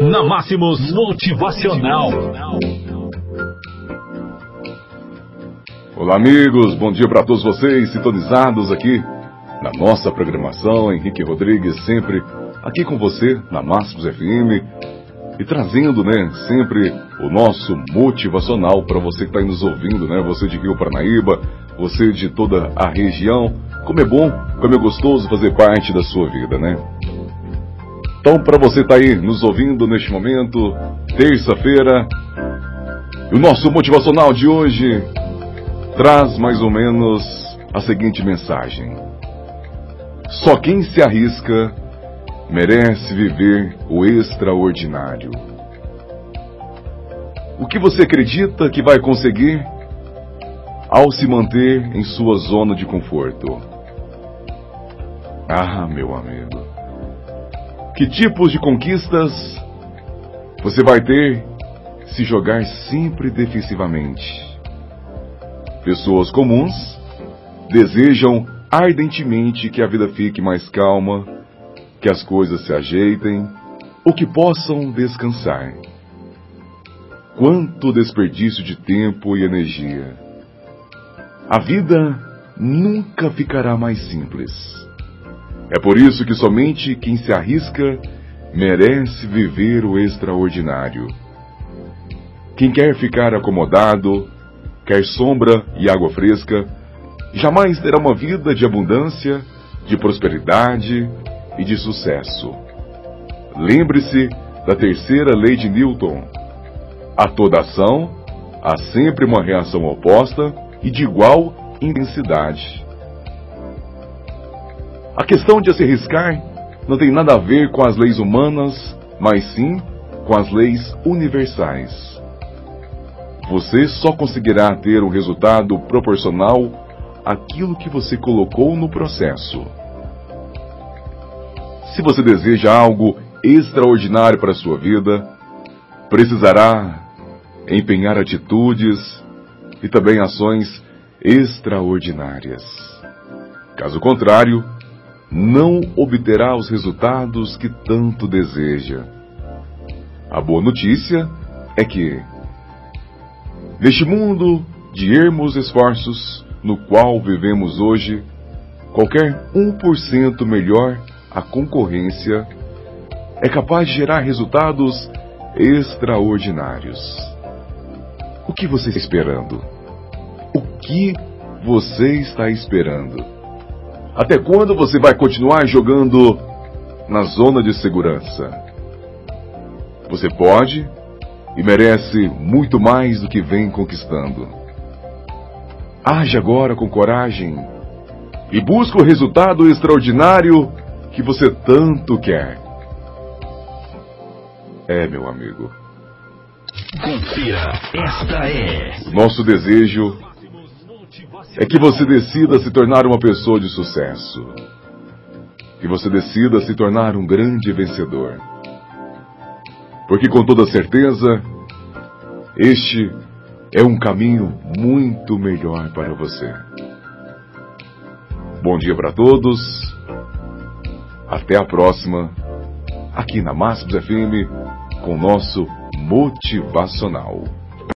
Na Máximos Motivacional. Olá, amigos. Bom dia para todos vocês sintonizados aqui na nossa programação. Henrique Rodrigues, sempre aqui com você na Máximos FM e trazendo, né, sempre o nosso motivacional para você que está nos ouvindo, né? Você de Rio Paranaíba, você de toda a região. Como é bom, como é gostoso fazer parte da sua vida, né? Então, para você estar tá aí nos ouvindo neste momento, terça-feira, o nosso motivacional de hoje traz mais ou menos a seguinte mensagem: Só quem se arrisca merece viver o extraordinário. O que você acredita que vai conseguir ao se manter em sua zona de conforto? Ah, meu amigo. Que tipos de conquistas você vai ter se jogar sempre defensivamente? Pessoas comuns desejam ardentemente que a vida fique mais calma, que as coisas se ajeitem ou que possam descansar. Quanto desperdício de tempo e energia! A vida nunca ficará mais simples. É por isso que somente quem se arrisca merece viver o extraordinário. Quem quer ficar acomodado, quer sombra e água fresca, jamais terá uma vida de abundância, de prosperidade e de sucesso. Lembre-se da terceira lei de Newton. A toda ação há sempre uma reação oposta e de igual intensidade. A questão de se arriscar não tem nada a ver com as leis humanas, mas sim com as leis universais. Você só conseguirá ter um resultado proporcional àquilo que você colocou no processo. Se você deseja algo extraordinário para a sua vida, precisará empenhar atitudes e também ações extraordinárias. Caso contrário, não obterá os resultados que tanto deseja. A boa notícia é que, neste mundo de ermos esforços no qual vivemos hoje, qualquer 1% melhor a concorrência é capaz de gerar resultados extraordinários. O que você está esperando? O que você está esperando? Até quando você vai continuar jogando na zona de segurança? Você pode e merece muito mais do que vem conquistando. Age agora com coragem e busque o resultado extraordinário que você tanto quer. É, meu amigo. Confira, esta é. Nosso desejo é que você decida se tornar uma pessoa de sucesso. Que você decida se tornar um grande vencedor. Porque com toda certeza, este é um caminho muito melhor para você. Bom dia para todos. Até a próxima, aqui na Máximos FM, com o nosso Motivacional.